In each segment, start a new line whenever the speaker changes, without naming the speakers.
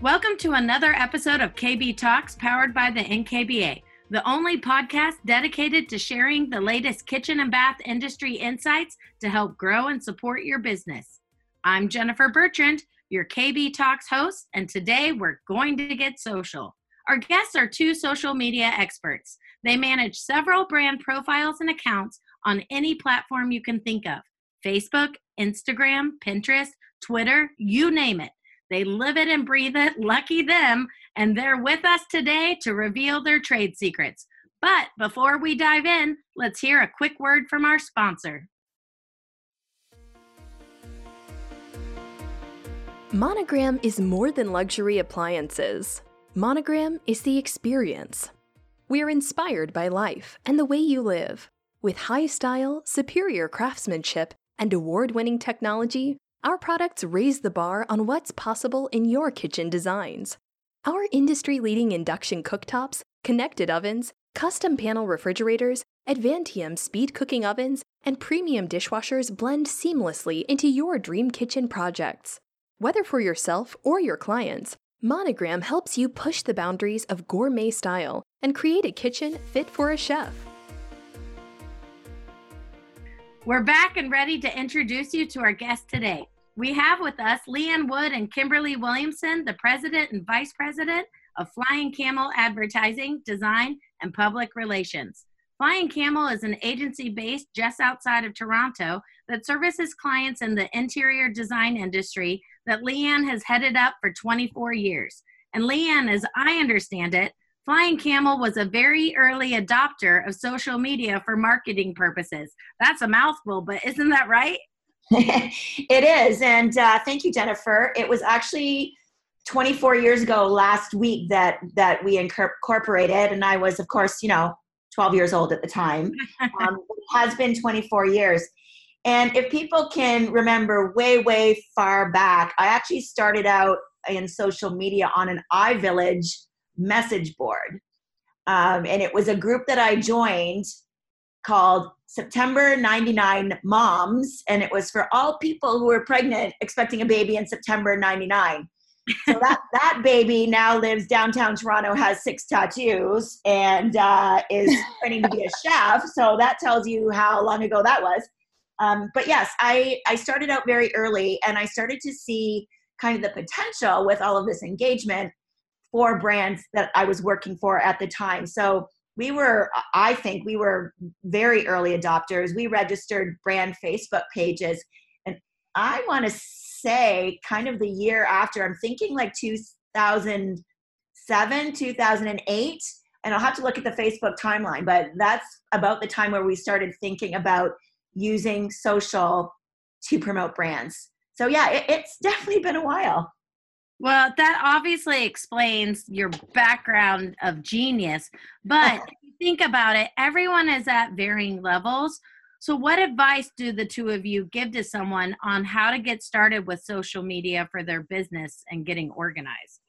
Welcome to another episode of KB Talks powered by the NKBA, the only podcast dedicated to sharing the latest kitchen and bath industry insights to help grow and support your business. I'm Jennifer Bertrand, your KB Talks host, and today we're going to get social. Our guests are two social media experts. They manage several brand profiles and accounts on any platform you can think of Facebook, Instagram, Pinterest, Twitter, you name it. They live it and breathe it. Lucky them. And they're with us today to reveal their trade secrets. But before we dive in, let's hear a quick word from our sponsor.
Monogram is more than luxury appliances. Monogram is the experience. We are inspired by life and the way you live. With high style, superior craftsmanship, and award winning technology, our products raise the bar on what's possible in your kitchen designs. Our industry leading induction cooktops, connected ovens, custom panel refrigerators, Advantium speed cooking ovens, and premium dishwashers blend seamlessly into your dream kitchen projects. Whether for yourself or your clients, Monogram helps you push the boundaries of gourmet style and create a kitchen fit for a chef.
We're back and ready to introduce you to our guest today. We have with us Leanne Wood and Kimberley Williamson, the president and vice president of Flying Camel Advertising, Design, and Public Relations. Flying Camel is an agency based just outside of Toronto that services clients in the interior design industry that Leanne has headed up for 24 years. And Leanne, as I understand it, Flying Camel was a very early adopter of social media for marketing purposes. That's a mouthful, but isn't that right?
it is. And uh, thank you, Jennifer. It was actually 24 years ago last week that that we incorporated and i was of course you know 12 years old at the time um, it has been 24 years and if people can remember way way far back i actually started out in social media on an iVillage message board. Um, and it was a group that I joined called September 99 Moms. And it was for all people who were pregnant expecting a baby in September 99. so that, that baby now lives downtown Toronto, has six tattoos, and uh, is training to be a chef. So that tells you how long ago that was. Um, but yes, I, I started out very early and I started to see kind of the potential with all of this engagement for brands that I was working for at the time. So we were, I think, we were very early adopters. We registered brand Facebook pages. And I want to say, kind of the year after, I'm thinking like 2007, 2008. And I'll have to look at the Facebook timeline, but that's about the time where we started thinking about using social to promote brands. So, yeah, it, it's definitely been a while.
Well, that obviously explains your background of genius. But if you think about it, everyone is at varying levels. So, what advice do the two of you give to someone on how to get started with social media for their business and getting organized?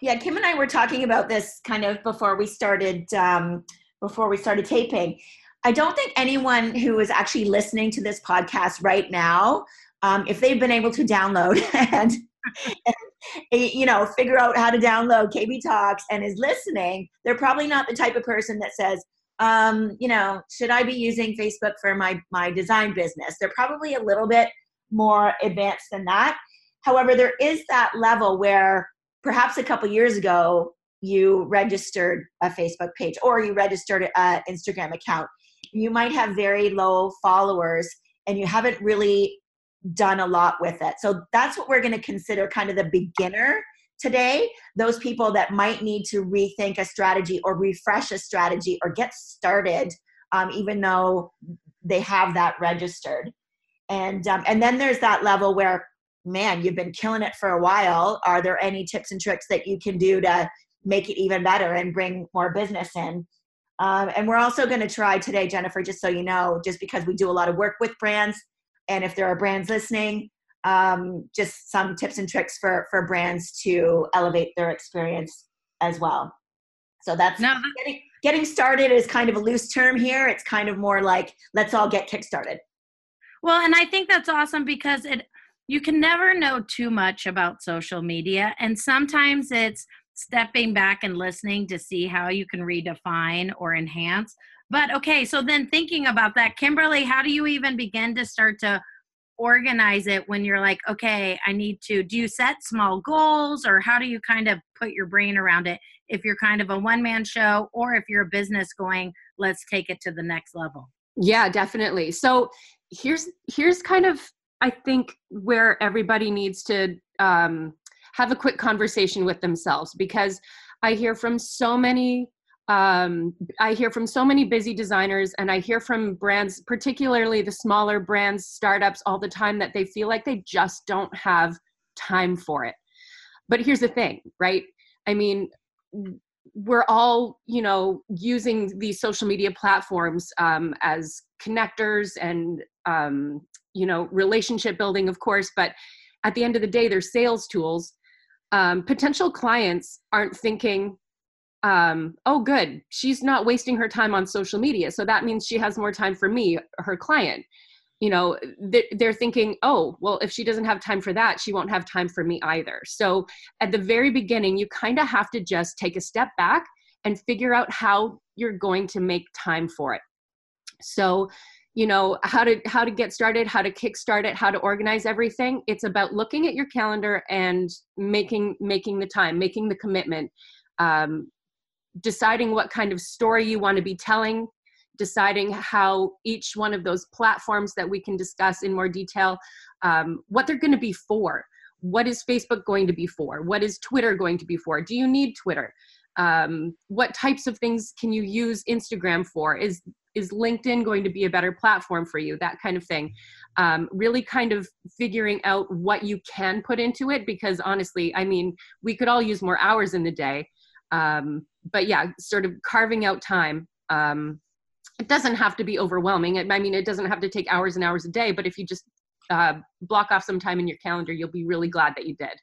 Yeah, Kim and I were talking about this kind of before we started um, before we started taping. I don't think anyone who is actually listening to this podcast right now, um, if they've been able to download and you know, figure out how to download KB Talks and is listening, they're probably not the type of person that says, um, you know, should I be using Facebook for my my design business? They're probably a little bit more advanced than that. However, there is that level where perhaps a couple years ago you registered a Facebook page or you registered an Instagram account. You might have very low followers and you haven't really done a lot with it. So that's what we're going to consider kind of the beginner today. Those people that might need to rethink a strategy or refresh a strategy or get started, um, even though they have that registered. And um, and then there's that level where, man, you've been killing it for a while. Are there any tips and tricks that you can do to make it even better and bring more business in? Um, and we're also going to try today, Jennifer, just so you know, just because we do a lot of work with brands, and if there are brands listening um, just some tips and tricks for for brands to elevate their experience as well so that's no, getting, getting started is kind of a loose term here it's kind of more like let's all get kick started
well and i think that's awesome because it you can never know too much about social media. And sometimes it's stepping back and listening to see how you can redefine or enhance. But okay, so then thinking about that, Kimberley, how do you even begin to start to organize it when you're like, okay, I need to, do you set small goals or how do you kind of put your brain around it if you're kind of a one man show or if you're a business going, let's take it to the next level?
Yeah, definitely. So here's here's kind of I think where everybody needs to um, have a quick conversation with themselves because I hear from so many um, I hear from so many busy designers and I hear from brands, particularly the smaller brands, startups, all the time that they feel like they just don't have time for it. But here's the thing, right? I mean, we're all, you know, using these social media platforms um, as connectors and, um, you know, relationship building, of course. But at the end of the day, they're sales tools. Um, potential clients aren't thinking, um, oh, good, she's not wasting her time on social media. So that means she has more time for me, her client. You know, they're thinking, oh, well, if she doesn't have time for that, she won't have time for me either. So at the very beginning, you kind of have to just take a step back and figure out how you're going to make time for it. So, you know how to how to get started how to kickstart it how to organize everything it's about looking at your calendar and making making the time making the commitment um, deciding what kind of story you want to be telling deciding how each one of those platforms that we can discuss in more detail um, what they're going to be for. What is facebook going to be for? What is twitter going to be for? Do you need twitter? Um, what types of things can you use instagram for? Is is linkedin going to be a better platform for you? That kind of thing. Um, really kind of figuring out what you can put into it because honestly i mean we could all use more hours in the day. Um, but yeah, sort of carving out time. Um, it doesn't have to be overwhelming. I mean, it doesn't have to take hours and hours a day, but if you just uh, block off some time in your calendar, you'll be really glad that you did.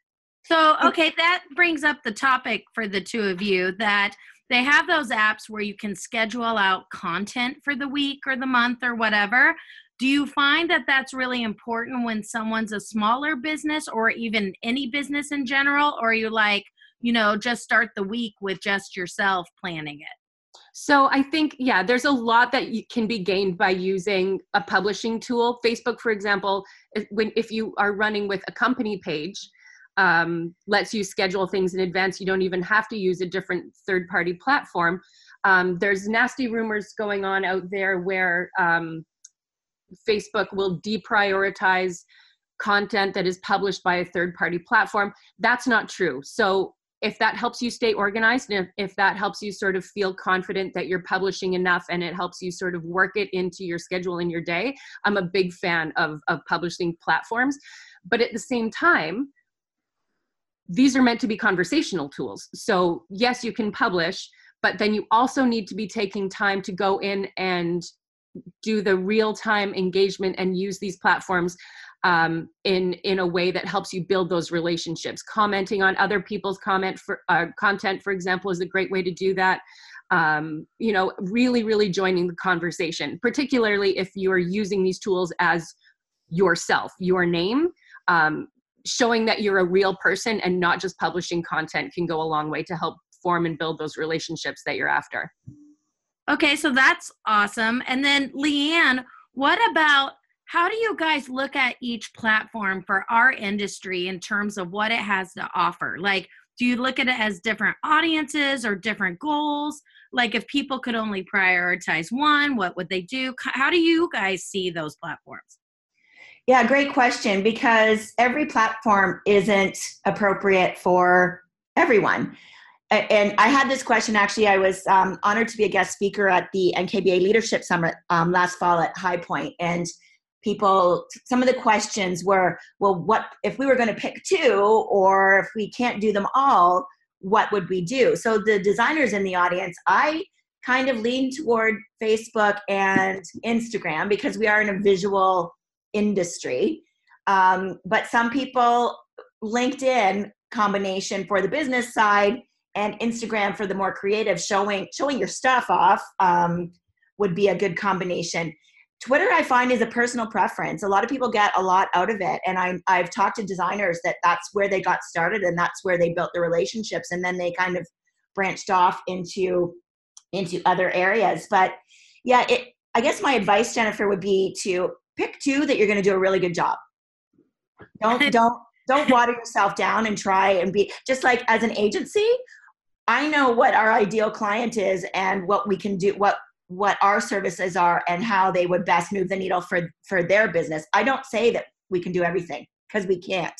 So, okay, that brings up the topic for the two of you that they have those apps where you can schedule out content for the week or the month or whatever. Do you find that that's really important when someone's a smaller business or even any business in general? Or are you like, you know, just start the week with just yourself planning it?
So I think, yeah, there's a lot that can be gained by using a publishing tool. Facebook, for example, when if you are running with a company page, um, lets you schedule things in advance. You don't even have to use a different third-party platform. Um, there's nasty rumors going on out there where um, Facebook will deprioritize content that is published by a third-party platform. That's not true. So if that helps you stay organized and if, if that helps you sort of feel confident that you're publishing enough and it helps you sort of work it into your schedule in your day i'm a big fan of, of publishing platforms. But at the same time these are meant to be conversational tools. So yes you can publish but then you also need to be taking time to go in and do the real time engagement and use these platforms um, in in a way that helps you build those relationships. Commenting on other people's comment for uh, content, for example, is a great way to do that. Um, you know, really, really joining the conversation, particularly if you are using these tools as yourself, your name. Um, showing that you're a real person and not just publishing content can go a long way to help form and build those relationships that you're after.
Okay, so that's awesome. And then, Leanne, what about how do you guys look at each platform for our industry in terms of what it has to offer? Like, do you look at it as different audiences or different goals? Like, if people could only prioritize one, what would they do? How do you guys see those platforms?
Yeah, great question because every platform isn't appropriate for everyone. And I had this question actually. I was um, honored to be a guest speaker at the NKBA Leadership Summit um, last fall at High Point, and people some of the questions were well what if we were going to pick two or if we can't do them all what would we do? So the designers in the audience i kind of lean toward facebook and instagram because we are in a visual industry. Um, but some people linkedin combination for the business side and instagram for the more creative showing showing your stuff off um, would be a good combination Twitter, I find, is a personal preference. A lot of people get a lot out of it, and I, I've talked to designers that that's where they got started, and that's where they built the relationships, and then they kind of branched off into into other areas. But yeah, it. I guess my advice, Jennifer, would be to pick two that you're going to do a really good job. Don't don't don't water yourself down and try and be just like as an agency. I know what our ideal client is and what we can do, what what our services are and how they would best move the needle for for their business. I don't say that we can do everything because we can't.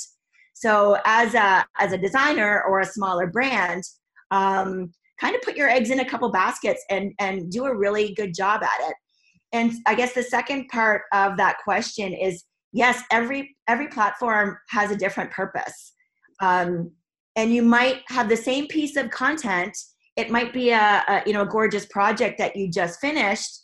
So as a as a designer or a smaller brand um, kind of put your eggs in a couple baskets and and do a really good job at it. And i guess the second part of that question is yes every every platform has a different purpose. Um, and you might have the same piece of content it might be a, a, you know a gorgeous project that you just finished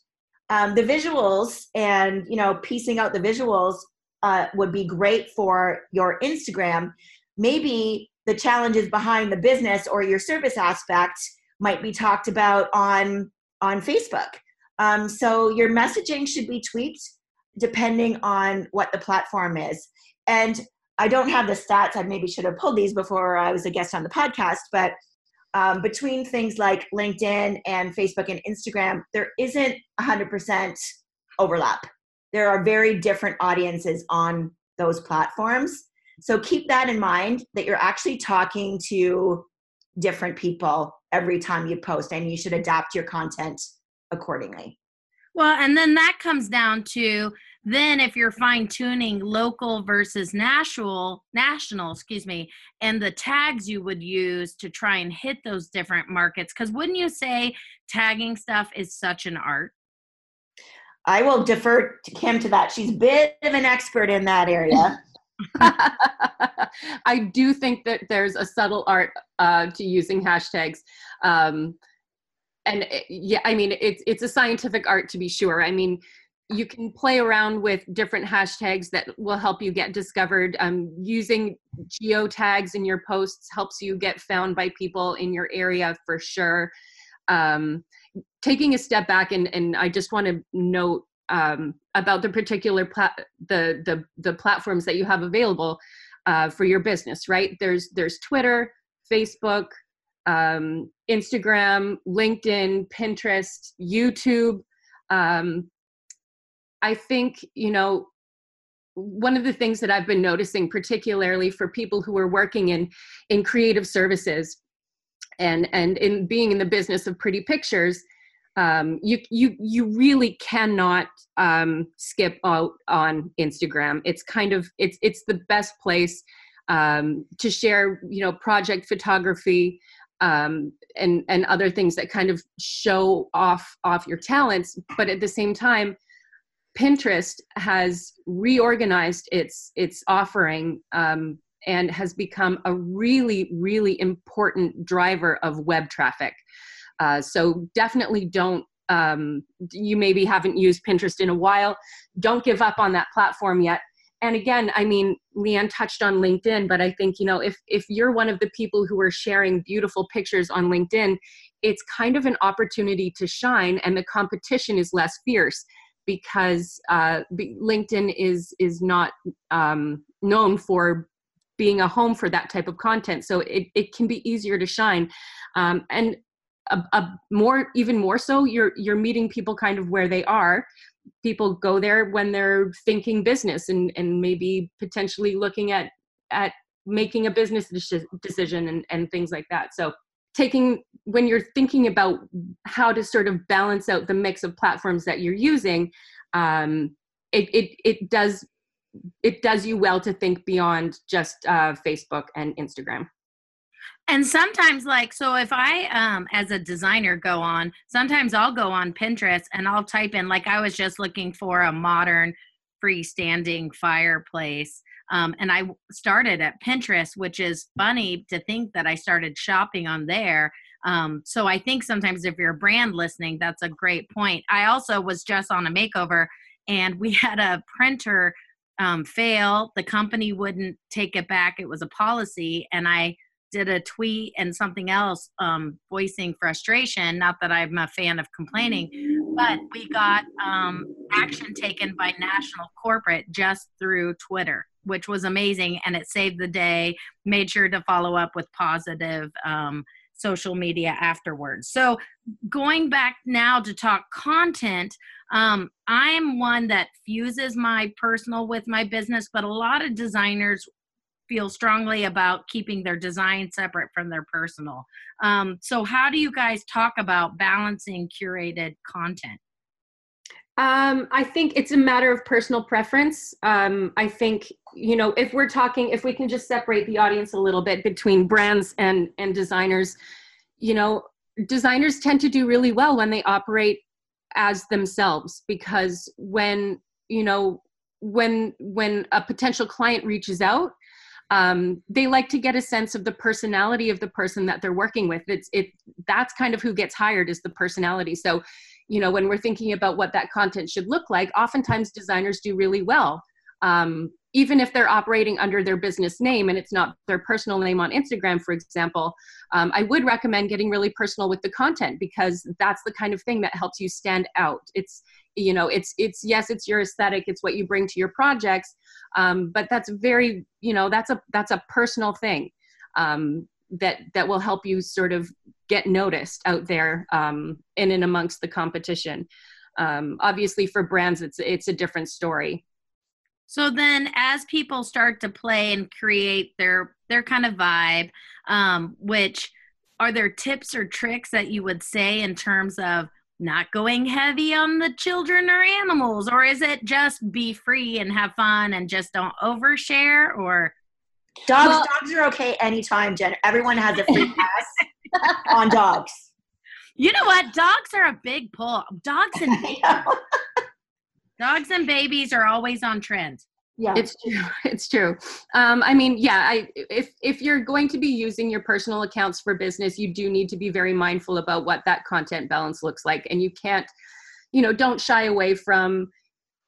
um, the visuals and you know piecing out the visuals uh, would be great for your instagram. Maybe the challenges behind the business or your service aspect might be talked about on on facebook. Um, so your messaging should be tweaked depending on what the platform is. And i don't have the stats i maybe should have pulled these before i was a guest on the podcast but um, between things like LinkedIn and Facebook and Instagram, there isn't 100% overlap. There are very different audiences on those platforms. So keep that in mind that you're actually talking to different people every time you post, and you should adapt your content accordingly.
Well, and then that comes down to then if you're fine tuning local versus national, national, excuse me, and the tags you would use to try and hit those different markets, because wouldn't you say tagging stuff is such an art?
I will defer to Kim to that. She's a bit of an expert in that area.
I do think that there's a subtle art uh, to using hashtags. Um, and it, yeah, I mean, it's it's a scientific art to be sure. I mean, you can play around with different hashtags that will help you get discovered. Um, using geo tags in your posts helps you get found by people in your area for sure. Um, taking a step back, and, and I just want to note um, about the particular plat- the, the the platforms that you have available uh, for your business. Right? There's there's Twitter, Facebook, um, Instagram, LinkedIn, Pinterest, YouTube. Um, I think, you know, one of the things that I've been noticing, particularly for people who are working in, in creative services and, and in being in the business of pretty pictures, um, you, you, you really cannot um, skip out on Instagram. It's kind of, it's, it's the best place um, to share, you know, project photography, um, and and other things that kind of show off off your talents but at the same time pinterest has reorganized its its offering um, and has become a really really important driver of web traffic. Uh, so definitely don't um, you maybe haven't used pinterest in a while. Don't give up on that platform yet and again i mean leanne touched on linkedin but i think you know if if you're one of the people who are sharing beautiful pictures on linkedin it's kind of an opportunity to shine and the competition is less fierce because uh, linkedin is is not um, known for being a home for that type of content. So it, it can be easier to shine. Um, and a, a more even more so you're you're meeting people kind of where they are people go there when they're thinking business and, and maybe potentially looking at at making a business decision and, and things like that. So taking when you're thinking about how to sort of balance out the mix of platforms that you're using um, it, it, it does it does you well to think beyond just uh, facebook and instagram
and sometimes like so if i um as a designer go on sometimes i'll go on pinterest and i'll type in like i was just looking for a modern freestanding fireplace um, and i started at pinterest which is funny to think that i started shopping on there. Um, so i think sometimes if you're a brand listening that's a great point. I also was just on a makeover and we had a printer um, fail. The company wouldn't take it back. It was a policy and i did a tweet and something else um, voicing frustration. Not that I'm a fan of complaining, but we got um, action taken by national corporate just through Twitter, which was amazing. And it saved the day, made sure to follow up with positive um, social media afterwards. So, going back now to talk content, um, I'm one that fuses my personal with my business, but a lot of designers feel strongly about keeping their design separate from their personal. Um, so, how do you guys talk about balancing curated content?
Um, I think it's a matter of personal preference. Um, I think you know if we're talking, if we can just separate the audience a little bit between brands and and designers, you know, designers tend to do really well when they operate as themselves because when you know when when a potential client reaches out um, they like to get a sense of the personality of the person that they're working with. It's it that's kind of who gets hired is the personality. So you know when we're thinking about what that content should look like oftentimes designers do really well um, even if they're operating under their business name and it's not their personal name on instagram for example um, i would recommend getting really personal with the content because that's the kind of thing that helps you stand out. It's you know it's it's yes it's your aesthetic it's what you bring to your projects um, but that's very you know that's a that's a personal thing um, that that will help you sort of get noticed out there um, in and amongst the competition. Um, obviously for brands it's it's a different story
so then as people start to play and create their their kind of vibe um, which are there tips or tricks that you would say in terms of not going heavy on the children or animals? Or is it just be free and have fun and just don't overshare? Or
dogs well, dogs are okay anytime jen. Everyone has a free pass on dogs.
You know what? Dogs are a big pull. Dogs and babies dogs and babies are always on trend.
Yeah. It's true. It's true. Um, i mean yeah i if if you're going to be using your personal accounts for business you do need to be very mindful about what that content balance looks like. And you can't you know don't shy away from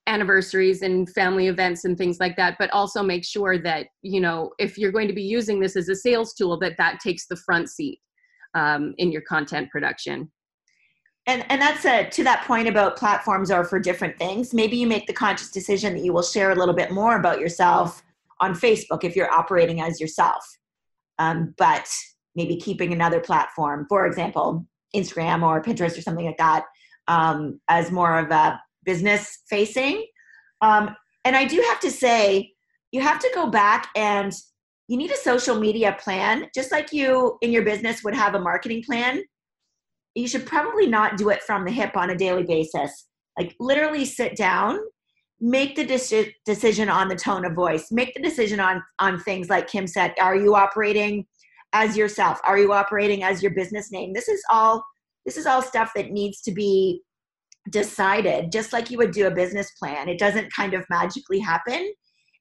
anniversaries and family events and things like that but also make sure that you know if you're going to be using this as a sales tool that that takes the front seat um, in your content production
and and that's a to that point about platforms are for different things. Maybe you make the conscious decision that you will share a little bit more about yourself on facebook if you're operating as yourself. Um, but maybe keeping another platform for example instagram or pinterest or something like that um, as more of a business facing. Um, and i do have to say you have to go back and you need a social media plan just like you in your business would have a marketing plan you should probably not do it from the hip on a daily basis. Like literally sit down, make the deci- decision on the tone of voice, make the decision on on things like Kim said. Are you operating as yourself? Are you operating as your business name? This is all this is all stuff that needs to be decided just like you would do a business plan. It doesn't kind of magically happen.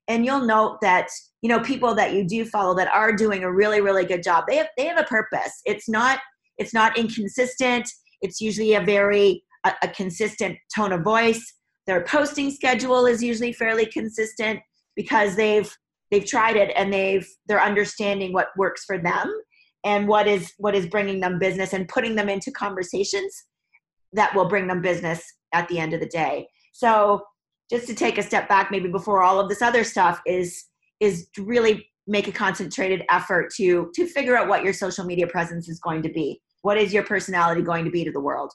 And you'll note that you know people that you do follow that are doing a really really good job. They have they have a purpose. It's not it's not inconsistent. It's usually a very a, a consistent tone of voice. Their posting schedule is usually fairly consistent because they've they've tried it and they've they're understanding what works for them and what is what is bringing them business and putting them into conversations that will bring them business at the end of the day so just to take a step back maybe before all of this other stuff is is really make a concentrated effort to to figure out what your social media presence is going to be what is your personality going to be to the world?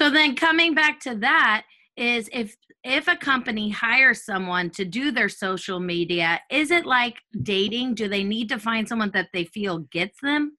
So then coming back to that is if if a company hires someone to do their social media is it like dating? Do they need to find someone that they feel gets them?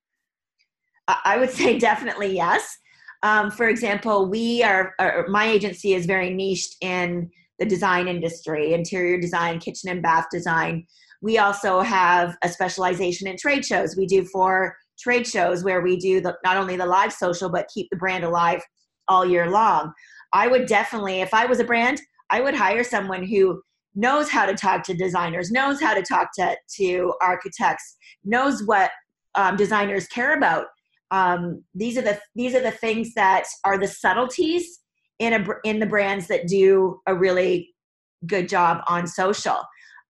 I would say definitely yes. Um, for example we are, are my agency is very niched in the design industry interior design kitchen and bath design. We also have a specialization in trade shows. We do for trade shows where we do the, not only the live social but keep the brand alive all year long. I would definitely if i was a brand i would hire someone who knows how to talk to designers knows how to talk to, to architects knows what um, designers care about. Um, these are the these are the things that are the subtleties in a in the brands that do a really good job on social.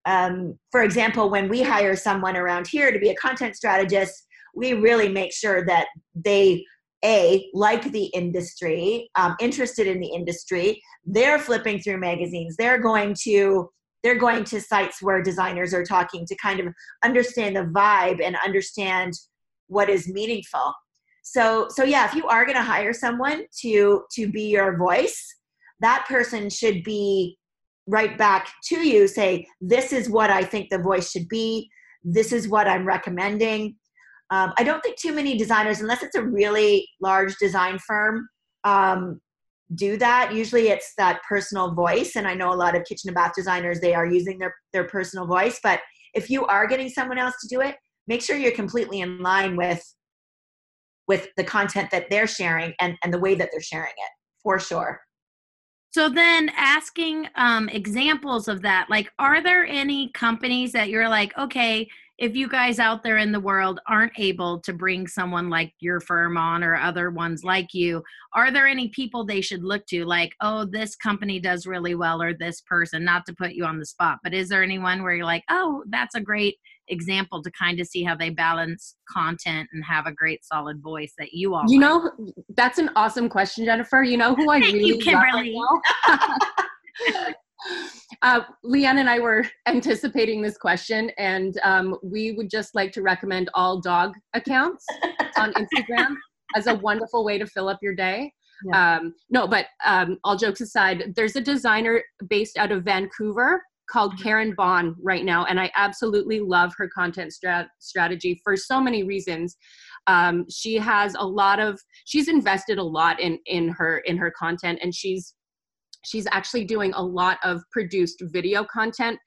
Um, for example when we hire someone around here to be a content strategist we really make sure that they a like the industry um, interested in the industry they're flipping through magazines they're going to they're going to sites where designers are talking to kind of understand the vibe and understand what is meaningful. So so yeah if you are going to hire someone to to be your voice that person should be right back to you say this is what i think the voice should be. This is what i'm recommending um, i don't think too many designers unless it's a really large design firm um, do that. Usually it's that personal voice and i know a lot of kitchen and bath designers they are using their their personal voice but if you are getting someone else to do it make sure you're completely in line with with the content that they're sharing and and the way that they're sharing it for sure.
So then asking um, examples of that, like, are there any companies that you're like, okay, if you guys out there in the world aren't able to bring someone like your firm on or other ones like you, are there any people they should look to? Like, oh, this company does really well, or this person, not to put you on the spot, but is there anyone where you're like, oh, that's a great example to kind of see how they balance content and have a great solid voice that you all
you like. know that's an awesome question jennifer you know who i
Thank
really
you, Kimberley.
uh, leanne and i were anticipating this question and um, we would just like to recommend all dog accounts on instagram as a wonderful way to fill up your day yeah. um, no but um, all jokes aside there's a designer based out of vancouver called mm-hmm. Karin Bohn right now, and I absolutely love her content strat- strategy for so many reasons. Um, she has a lot of she's invested a lot in in her in her content, and she's she's actually doing a lot of produced video content.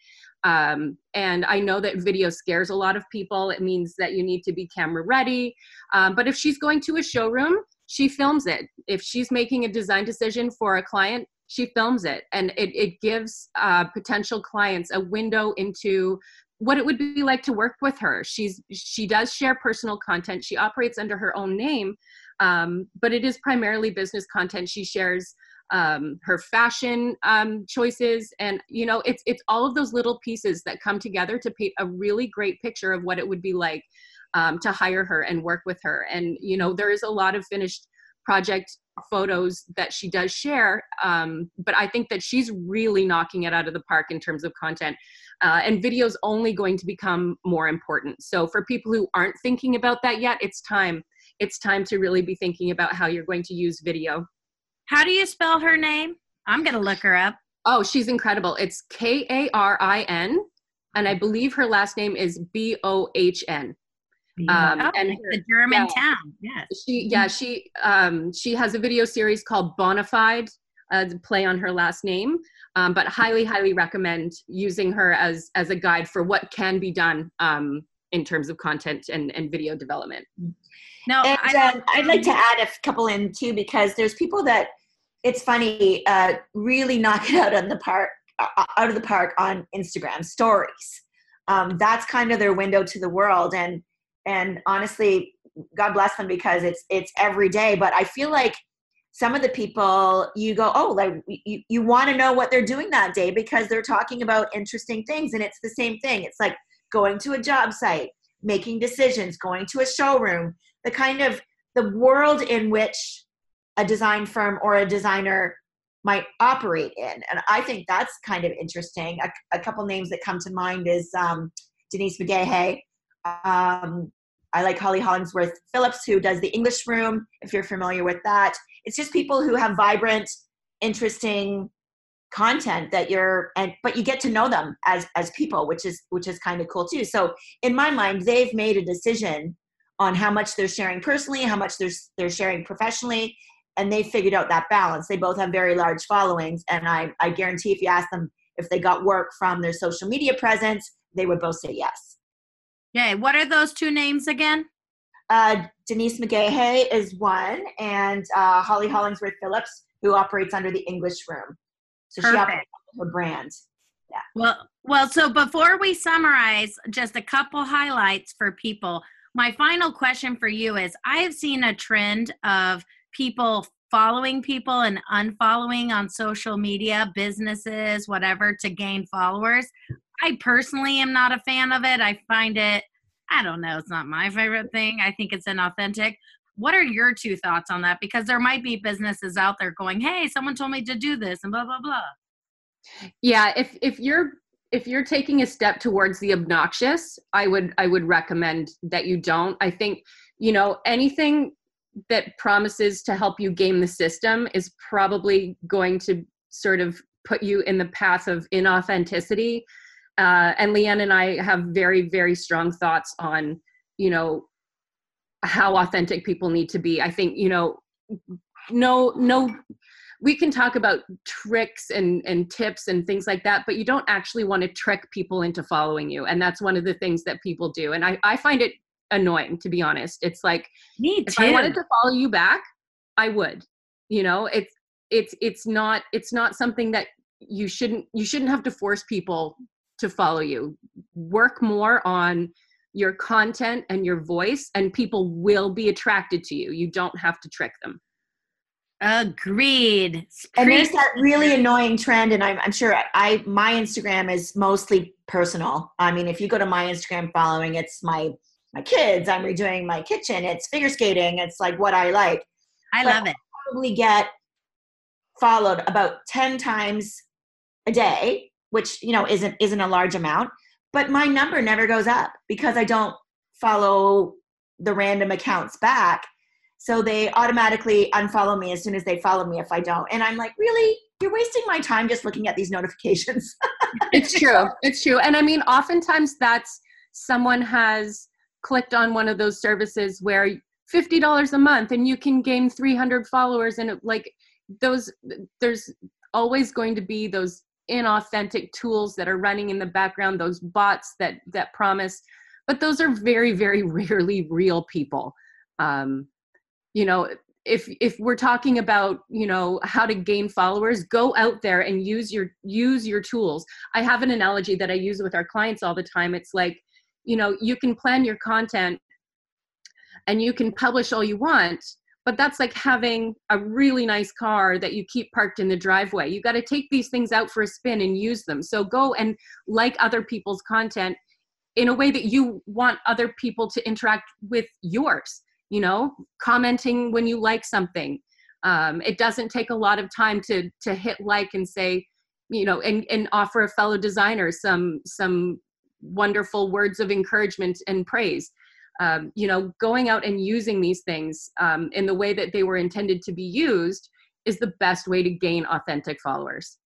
Um, and I know that video scares a lot of people. It means that you need to be camera ready. Um, but if she's going to a showroom, she films it. If she's making a design decision for a client, she films it and it, it gives uh, potential clients a window into what it would be like to work with her she's she does share personal content she operates under her own name um, but it is primarily business content she shares um, her fashion um, choices. And you know it's it's all of those little pieces that come together to paint a really great picture of what it would be like um, to hire her and work with her. And you know there is a lot of finished project photos that she does share um, but i think that she's really knocking it out of the park in terms of content uh, and videos only going to become more important. So for people who aren't thinking about that yet it's time. It's time to really be thinking about how you're going to use video
how do you spell her name i'm going to look her up
oh she's incredible it's k-a-r-i-n and i believe her last name is b-o-h-n
um, oh, and the German yeah, town. Yes.
She yeah she um, she has a video series called Bonafide, uh, play on her last name. Um, but highly highly recommend using her as as a guide for what can be done um, in terms of content and, and video development.
No, and, I, um, I'd like to add a couple in too because there's people that it's funny uh, really knock it out on the park uh, out of the park on Instagram stories. Um, that's kind of their window to the world and and honestly god bless them because it's it's every day but i feel like some of the people you go oh like you, you want to know what they're doing that day because they're talking about interesting things and it's the same thing it's like going to a job site making decisions going to a showroom the kind of the world in which a design firm or a designer might operate in. And i think that's kind of interesting. A, a couple names that come to mind is um, denise mcgaha um, I like Holly Hollingsworth Phillips, who does the English Room, if you're familiar with that. It's just people who have vibrant, interesting content that you're and but you get to know them as as people which is which is kind of cool too. So in my mind they've made a decision on how much they're sharing personally how much they're they're sharing professionally and they figured out that balance they both have very large followings and i i guarantee if you ask them if they got work from their social media presence they would both say yes
Yay. what are those two names again?
Uh, Denise McGaha is one, and uh, Holly Hollingsworth Phillips, who operates under the English Room. So Perfect. she operates her brand.
Yeah. Well, well. So before we summarize, just a couple highlights for people. My final question for you is: I have seen a trend of people following people and unfollowing on social media, businesses, whatever, to gain followers. I personally am not a fan of it. I find it I don't know. It's not my favorite thing. I think it's inauthentic. What are your two thoughts on that? Because there might be businesses out there going, "Hey, someone told me to do this," and blah blah blah.
Yeah, if if you're if you're taking a step towards the obnoxious, I would I would recommend that you don't. I think you know anything that promises to help you game the system is probably going to sort of put you in the path of inauthenticity. Uh, and Leanne and I have very, very strong thoughts on, you know, how authentic people need to be. I think, you know, no, no, we can talk about tricks and, and tips and things like that, but you don't actually want to trick people into following you. And that's one of the things that people do. And I, I find it annoying, to be honest. It's like,
Me too. if.
I wanted to follow you back, I would. You know, it's it's it's not it's not something that you shouldn't you shouldn't have to force people to follow you. Work more on your content and your voice and people will be attracted to you. You don't have to trick them.
Agreed.
and there's that really annoying trend and I'm, I'm sure I my instagram is mostly personal i mean if you go to my instagram following it's my my kids i'm redoing my kitchen. It's figure skating. It's like what i like.
I
but-
love it.
probably get followed about 10 times a day which you know isn't isn't a large amount but my number never goes up because i don't follow the random accounts back. So they automatically unfollow me as soon as they follow me if i don't. And i'm like really? You're wasting my time just looking at these notifications.
It's true. It's true. And I mean, oftentimes that's someone has clicked on one of those services where $50 a month and you can gain 300 followers and it, like those there's always going to be those inauthentic tools that are running in the background those bots that that promise but those are very very rarely real people. Um you know if if we're talking about you know how to gain followers go out there and use your use your tools. I have an analogy that i use with our clients all the time. It's like you know you can plan your content and you can publish all you want but that's like having a really nice car that you keep parked in the driveway. You got to take these things out for a spin and use them. So go and like other people's content in a way that you want other people to interact with yours you know commenting when you like something. Um, it doesn't take a lot of time to to hit like and say you know and and offer a fellow designer some some wonderful words of encouragement and praise. Um, you know going out and using these things um, in the way that they were intended to be used is the best way to gain authentic followers.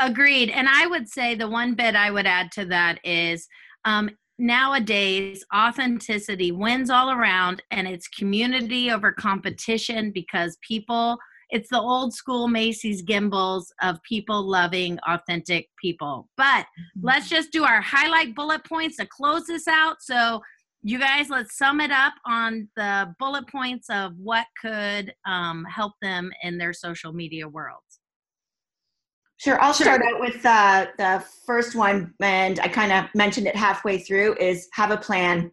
Agreed. And I would say the one bit I would add to that is um, nowadays authenticity wins all around and it's community over competition because people it's the old school Macy's Gimbels of people loving authentic people. But let's just do our highlight bullet points to close this out. So you guys let's sum it up on the bullet points of what could um, help them in their social media worlds.
Sure, I'll
Sure.
start out with uh, the first one, and I kind of mentioned it halfway through. Is have a plan.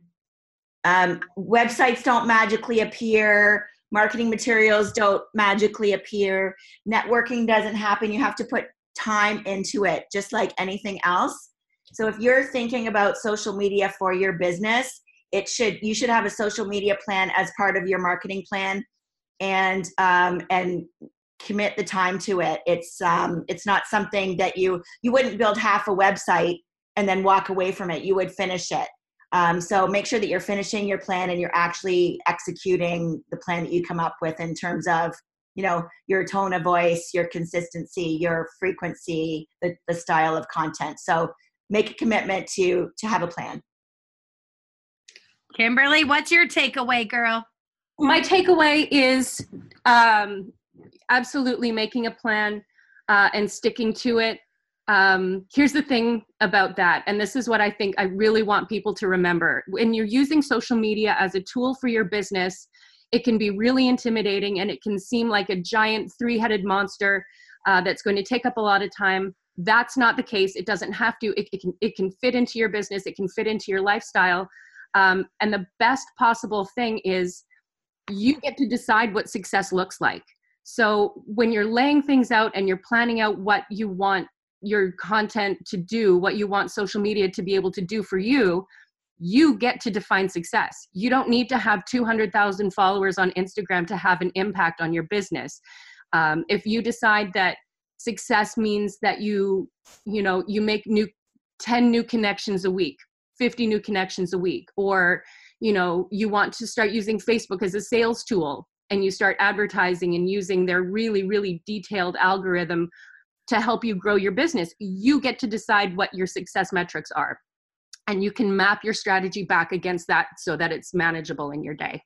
Um, websites don't magically appear. Marketing materials don't magically appear. Networking doesn't happen. You have to put time into it, just like anything else. So if you're thinking about social media for your business, it should you should have a social media plan as part of your marketing plan, and um, and commit the time to it it's um it's not something that you you wouldn't build half a website and then walk away from it you would finish it um, so make sure that you're finishing your plan and you're actually executing the plan that you come up with in terms of you know your tone of voice your consistency your frequency the, the style of content so make a commitment to to have a plan
Kimberley, what's your takeaway, girl?
my takeaway is um, absolutely making a plan uh, and sticking to it. Um, here's the thing about that, and this is what I think I really want people to remember. When you're using social media as a tool for your business, it can be really intimidating and it can seem like a giant three headed monster uh, that's going to take up a lot of time. That's not the case. It doesn't have to. It, it, can, it can fit into your business, it can fit into your lifestyle. Um, and the best possible thing is you get to decide what success looks like. So when you're laying things out and you're planning out what you want your content to do, what you want social media to be able to do for you, you get to define success. You don't need to have 200,000 followers on Instagram to have an impact on your business. Um, if you decide that success means that you, you know, you make new 10 new connections a week, 50 new connections a week, or, you know, you want to start using Facebook as a sales tool and you start advertising and using their really, really detailed algorithm to help you grow your business, you get to decide what your success metrics are and you can map your strategy back against that so that it's manageable in your day.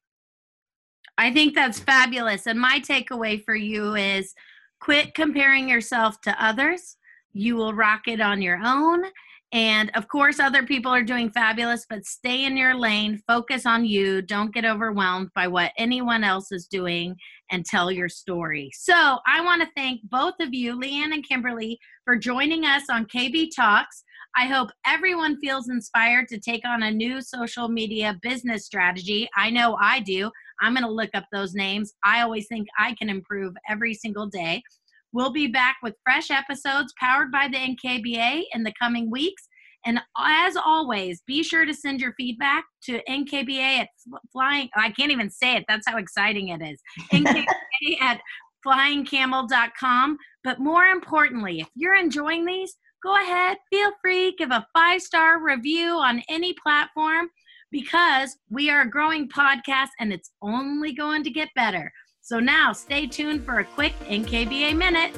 I think that's fabulous. And my takeaway for you is quit comparing yourself to others. You will rock it on your own. And of course, other people are doing fabulous, but stay in your lane, focus on you. Don't get overwhelmed by what anyone else is doing and tell your story. So, I want to thank both of you, Leanne and Kimberley, for joining us on KB Talks. I hope everyone feels inspired to take on a new social media business strategy. I know I do. I'm going to look up those names. I always think I can improve every single day. We'll be back with fresh episodes powered by the NKBA in the coming weeks. And as always, be sure to send your feedback to NKBA at flying. I can't even say it. That's how exciting it is. NKBA at flyingcamel.com. But more importantly, if you're enjoying these, go ahead, feel free, give a five star review on any platform because we are a growing podcast and it's only going to get better. So now stay tuned for a quick NKBA minute.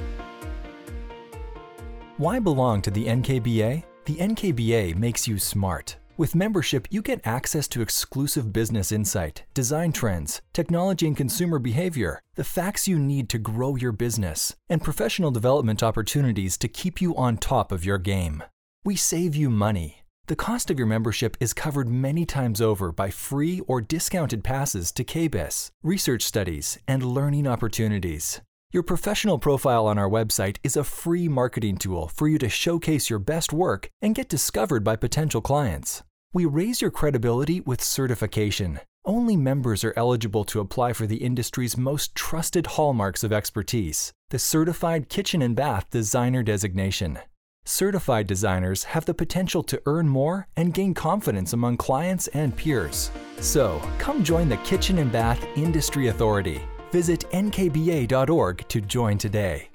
Why belong to the NKBA? The NKBA makes you smart. With membership, you get access to exclusive business insight, design trends, technology and consumer behavior, the facts you need to grow your business, and professional development opportunities to keep you on top of your game. We save you money. The cost of your membership is covered many times over by free or discounted passes to KBIS, research studies, and learning opportunities. Your professional profile on our website is a free marketing tool for you to showcase your best work and get discovered by potential clients. We raise your credibility with certification. Only members are eligible to apply for the industry's most trusted hallmarks of expertise the Certified Kitchen and Bath Designer designation. Certified designers have the potential to earn more and gain confidence among clients and peers. So, come join the Kitchen and Bath Industry Authority. Visit nkba.org to join today.